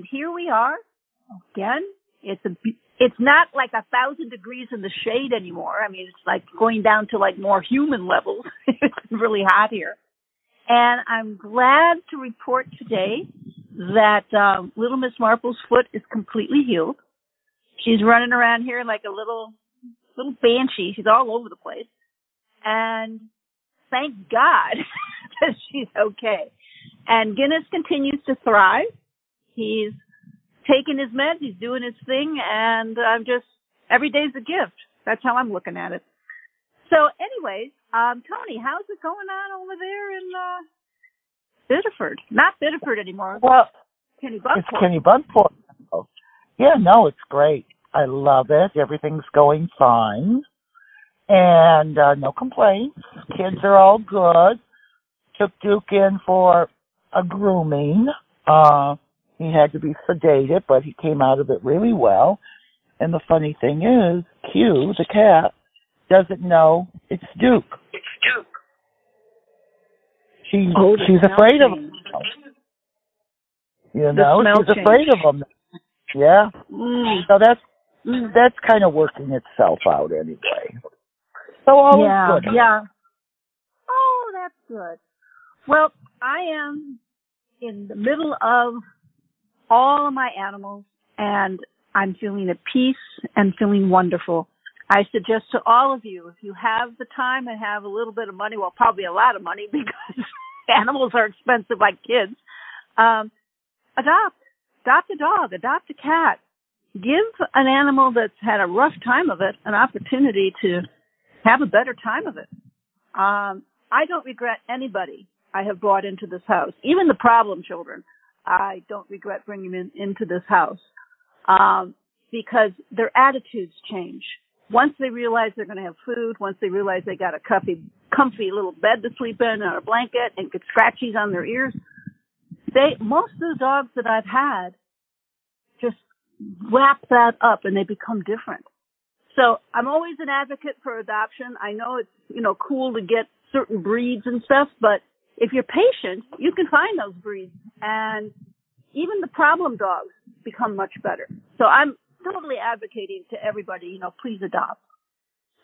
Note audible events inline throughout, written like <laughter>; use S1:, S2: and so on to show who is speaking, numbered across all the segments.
S1: And here we are again. It's a, it's not like a thousand degrees in the shade anymore. I mean, it's like going down to like more human levels. <laughs> it's really hot here. And I'm glad to report today that um, little Miss Marple's foot is completely healed. She's running around here like a little little banshee. She's all over the place. And thank God <laughs> that she's okay. And Guinness continues to thrive. He's taking his meds, he's doing his thing, and I'm just every day's a gift. That's how I'm looking at it. So anyways, um, Tony, how's it going on over there in uh Biddeford? Not Biddeford anymore.
S2: Well, Kenny
S1: Kennebunkport.
S2: it's Kennebunkport. Oh, Yeah, no, it's great. I love it. Everything's going fine. And uh, no complaints. Kids are all good. Took Duke in for a grooming. Uh, he had to be sedated, but he came out of it really well. And the funny thing is, Q, the cat, doesn't know it's Duke. It's Duke. She,
S1: Oh,
S2: she's afraid of
S1: change.
S2: him. You know,
S1: smell
S2: she's afraid of him. Yeah.
S1: Mm,
S2: So that's
S1: mm.
S2: that's kind of working itself out anyway. So all
S1: yeah,
S2: is good.
S1: yeah. Oh, that's good. Well, I am in the middle of all of my animals and I'm feeling at peace and feeling wonderful. I suggest to all of you, if you have the time and have a little bit of money, well, probably a lot of money <laughs> because animals are expensive like kids, um, adopt. Adopt a dog, adopt a cat. Give an animal that's had a rough time of it an opportunity to have a better time of it. Um, I don't regret anybody I have brought into this house, even the problem children. I don't regret bringing them in, into this house um, because their attitudes change. Once they realize they're going to have food, once they realize they got a comfy, comfy little bed to sleep in and a blanket and get scratchies on their ears, they most of the dogs that I've had just wrap that up and they become different. So I'm always an advocate for adoption. I know it's, you know, cool to get certain breeds and stuff, but if you're patient, you can find those breeds and even the problem dogs become much better. So I'm totally advocating to everybody, you know, please adopt.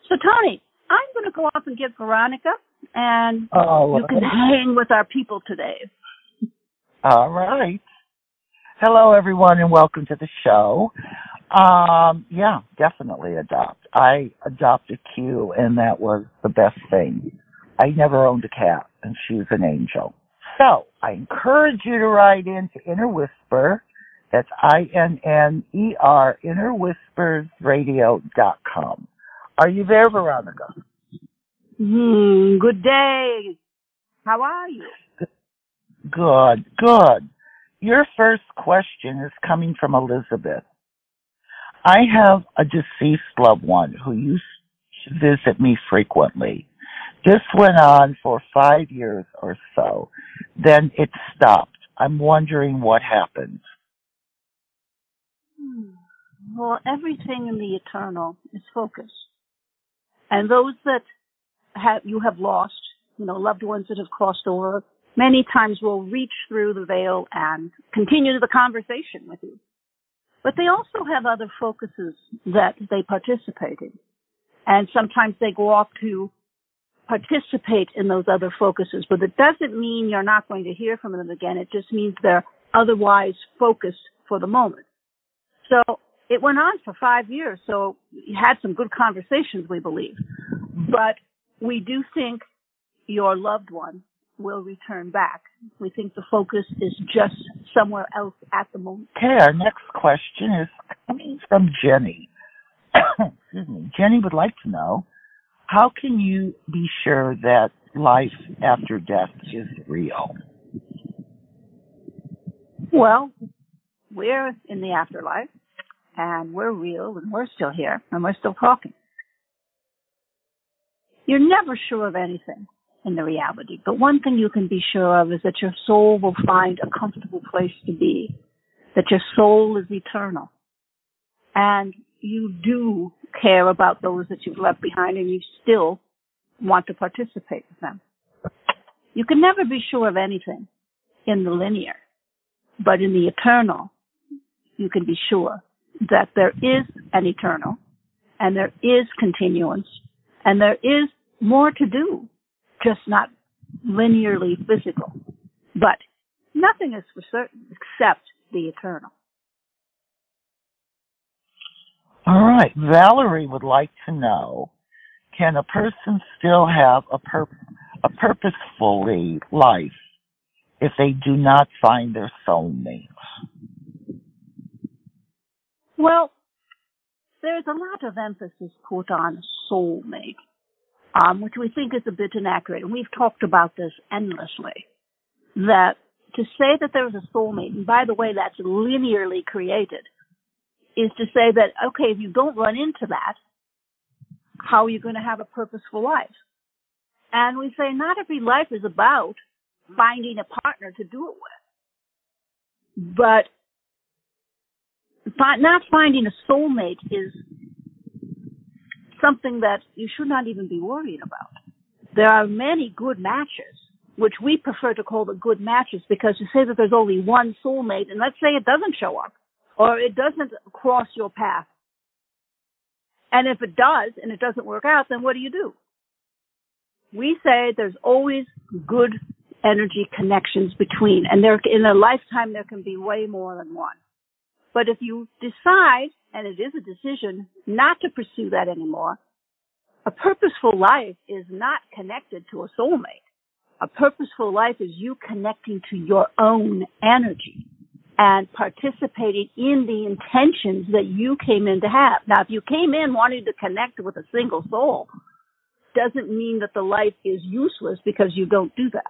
S1: So Tony, I'm going to go off and get Veronica and
S2: Oh,
S1: you can hang with our people today.
S2: all right. Hello, everyone, and welcome to the show. Um, yeah, definitely adopt. I adopted Q, and that was the best thing. I never owned a cat, and she's an angel. So I encourage you to write in to Inner Whisper. That's I-N-N-E-R, innerwhispersradio.com. Are you there, Veronica?
S1: Hmm, good day. How are you?
S2: Good, good. Your first question is coming from Elizabeth. I have a deceased loved one who used to visit me frequently. This went on for five years or so. Then it stopped. I'm wondering what happened.
S1: Hmm. Well, everything in the eternal is focus. And those that have, you have lost, you know, loved ones that have crossed over, many times will reach through the veil and continue the conversation with you. But they also have other focuses that they participate in. And sometimes they go off to participate in those other focuses, but it doesn't mean you're not going to hear from them again. It just means they're otherwise focused for the moment. So it went on for five years. So you had some good conversations, we believe. But we do think your loved one will return back. We think the focus is just somewhere else at the moment.
S2: Okay, our next question is coming from Jenny. <coughs> Excuse me. Jenny would like to know, how can you be sure that life after death is real?
S1: Well, we're in the afterlife and we're real and we're still here and we're still talking. You're never sure of anything in the reality, but one thing you can be sure of is that your soul will find a comfortable place to be, that your soul is eternal, and you do care about those that you've left behind and you still want to participate with them. You can never be sure of anything in the linear, but in the eternal, you can be sure that there is an eternal and there is continuance and there is more to do, just not linearly physical. But nothing is for certain except the eternal.
S2: All right. Valerie would like to know, can a person still have a, pur- a purposefully life if they do not find their soulmate?
S1: Well, there's a lot of emphasis put on soulmate, um, which we think is a bit inaccurate. And we've talked about this endlessly. That to say that there's a soulmate, and by the way, that's linearly created, is to say that, okay, if you don't run into that, how are you going to have a purposeful life? And we say not every life is about finding a partner to do it with. But not finding a soulmate is something that you should not even be worrying about. There are many good matches, which we prefer to call the good matches because you say that there's only one soulmate and let's say it doesn't show up or it doesn't cross your path. And if it does and it doesn't work out, then what do you do? We say there's always good energy connections between and there in a lifetime there can be way more than one. But if you decide, and it is a decision, not to pursue that anymore, a purposeful life is not connected to a soulmate. A purposeful life is you connecting to your own energy and participating in the intentions that you came in to have. Now, if you came in wanting to connect with a single soul, doesn't mean that the life is useless because you don't do that.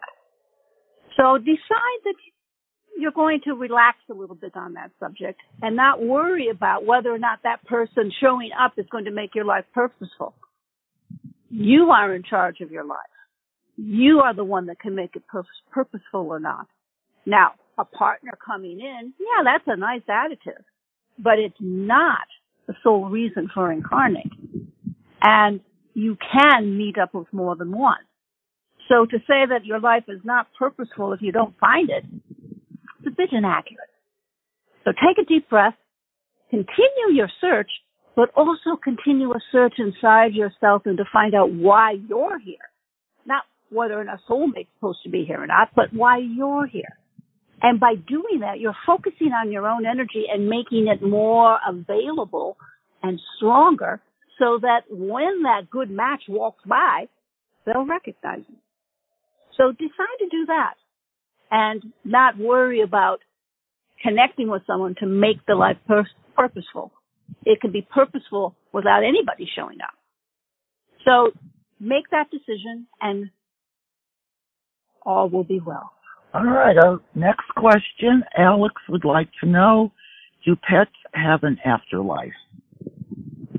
S1: So decide that you're going to relax a little bit on that subject and not worry about whether or not that person showing up is going to make your life purposeful. You are in charge of your life. You are the one that can make it purposeful or not. Now, a partner coming in, yeah, that's a nice additive, but it's not the sole reason for incarnating. And you can meet up with more than one. So to say that your life is not purposeful if you don't find it it's a bit inaccurate. So take a deep breath, continue your search, but also continue a search inside yourself and to find out why you're here. Not whether or not soulmate's supposed to be here or not, but why you're here. And by doing that, you're focusing on your own energy and making it more available and stronger so that when that good match walks by, they'll recognize you. So decide to do that and not worry about connecting with someone to make the life pur- purposeful. It can be purposeful without anybody showing up. So make that decision and all will be well.
S2: All right. Our next question, Alex would like to know, do pets have an afterlife?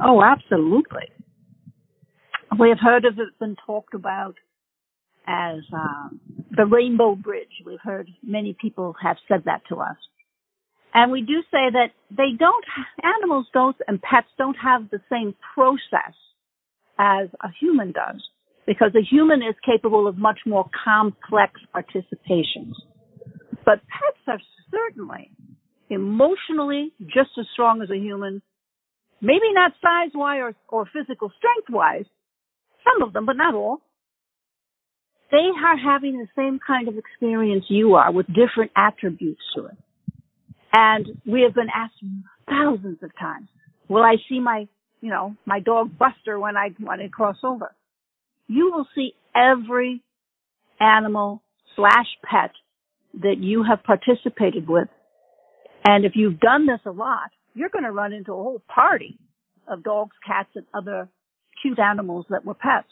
S1: Oh, absolutely. We have heard of it been talked about as um, the Rainbow Bridge. We've heard many people have said that to us. And we do say that they don't, animals don't, and pets don't have the same process as a human does, because a human is capable of much more complex participations. But pets are certainly emotionally just as strong as a human, maybe not size wise or, or physical strength wise, some of them, but not all they are having the same kind of experience you are with different attributes to it. And we have been asked thousands of times, will I see my, you know, my dog Buster when I, when I cross over? You will see every animal slash pet that you have participated with. And if you've done this a lot, you're going to run into a whole party of dogs, cats, and other cute animals that were pets.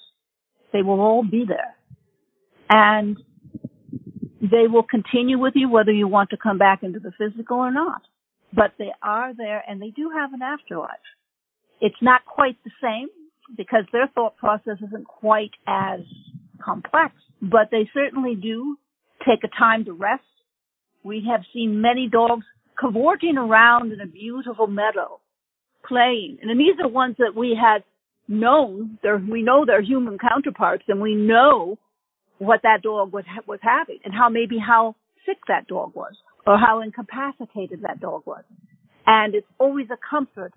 S1: They will all be there and they will continue with you whether you want to come back into the physical or not. But they are there and they do have an afterlife. It's not quite the same because their thought process isn't quite as complex, but they certainly do take a time to rest. We have seen many dogs cavorting around in a beautiful meadow, playing. And these are ones that we had known, they're, we know they're human counterparts and we know what that dog was was having and how maybe how sick that dog was or how incapacitated that dog was. And it's always a comfort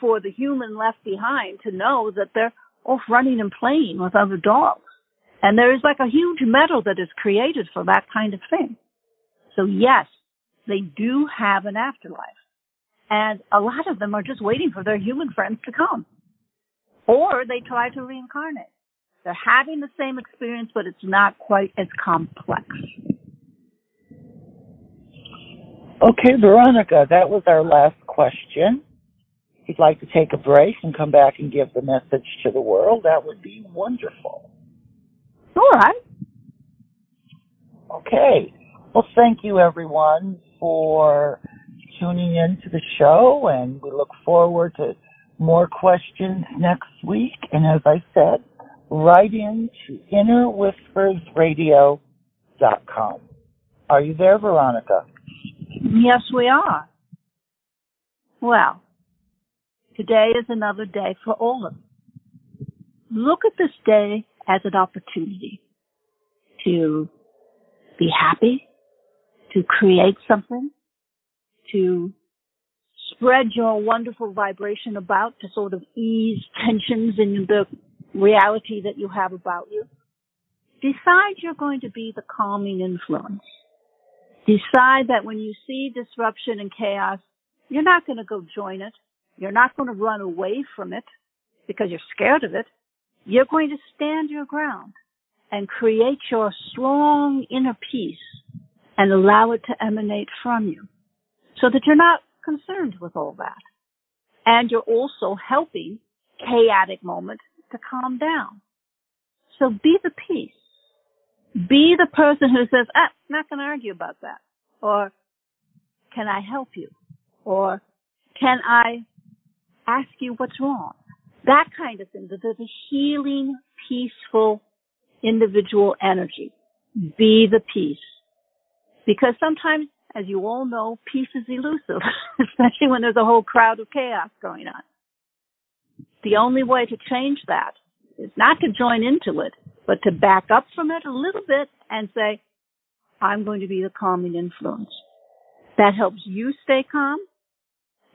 S1: for the human left behind to know that they're off running and playing with other dogs. And there is like a huge meadow that is created for that kind of thing. So yes, they do have an afterlife. And a lot of them are just waiting for their human friends to come. Or they try to reincarnate. They're having the same experience, but it's not quite as complex.
S2: Okay, Veronica, that was our last question. If you'd like to take a break and come back and give the message to the world, that would be wonderful.
S1: All right.
S2: Okay. Well, thank you everyone for tuning in to the show and we look forward to more questions next week. And as I said, write in to innerwhispersradio.com. Are you there, Veronica?
S1: Yes, we are. Well, today is another day for all of us. Look at this day as an opportunity to be happy, to create something, to spread your wonderful vibration about to sort of ease tensions in the reality that you have about you. Decide you're going to be the calming influence. Decide that when you see disruption and chaos, you're not going to go join it. You're not going to run away from it because you're scared of it. You're going to stand your ground and create your strong inner peace and allow it to emanate from you so that you're not concerned with all that. And you're also helping chaotic moment to calm down. So be the peace. Be the person who says, ah, not going to argue about that. Or, can I help you? Or, can I ask you what's wrong? That kind of thing. There's a healing, peaceful, individual energy. Be the peace. Because sometimes, as you all know, peace is elusive, <laughs> especially when there's a whole crowd of chaos going on. The only way to change that is not to join into it, but to back up from it a little bit and say, I'm going to be the calming influence. That helps you stay calm.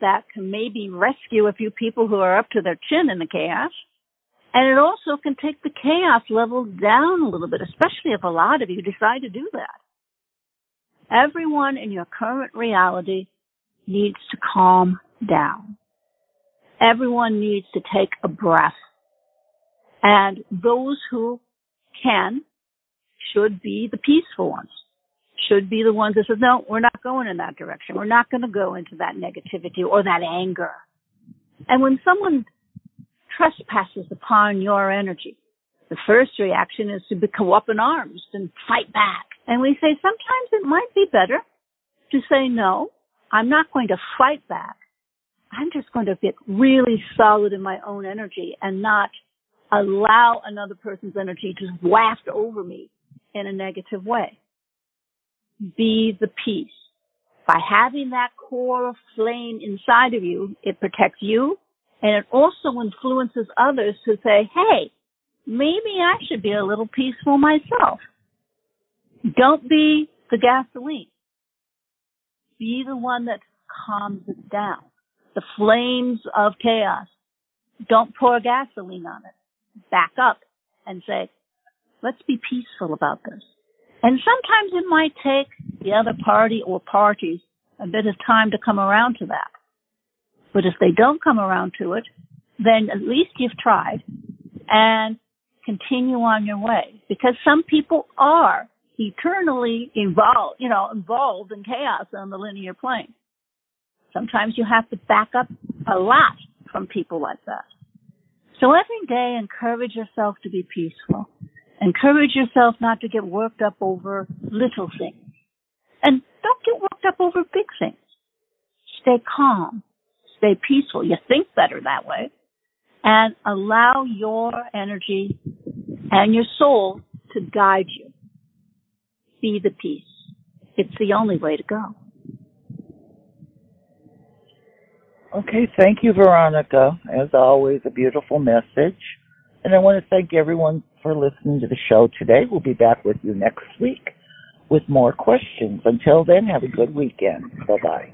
S1: That can maybe rescue a few people who are up to their chin in the chaos. And it also can take the chaos level down a little bit, especially if a lot of you decide to do that. Everyone in your current reality needs to calm down. Everyone needs to take a breath. And those who can should be the peaceful ones, should be the ones that says, no, we're not going in that direction. We're not going to go into that negativity or that anger. And when someone trespasses upon your energy, the first reaction is to go up in arms and fight back. And we say sometimes it might be better to say, no, I'm not going to fight back. I'm just going to get really solid in my own energy and not allow another person's energy to waft over me in a negative way. Be the peace. By having that core of flame inside of you, it protects you and it also influences others to say, hey, maybe I should be a little peaceful myself. Don't be the gasoline. Be the one that calms it down. The flames of chaos. Don't pour gasoline on it back up and say, let's be peaceful about this. And sometimes it might take the other party or parties a bit of time to come around to that. But if they don't come around to it, then at least you've tried and continue on your way because some people are eternally involved, you know, involved in chaos on the linear plane. Sometimes you have to back up a lot from people like that. So every day encourage yourself to be peaceful. Encourage yourself not to get worked up over little things. And don't get worked up over big things. Stay calm. Stay peaceful. You think better that way. And allow your energy and your soul to guide you. Be the peace. It's the only way to go.
S2: Okay, thank you, Veronica. As always, a beautiful message. And I want to thank everyone for listening to the show today. We'll be back with you next week with more questions. Until then, have a good weekend. Bye bye.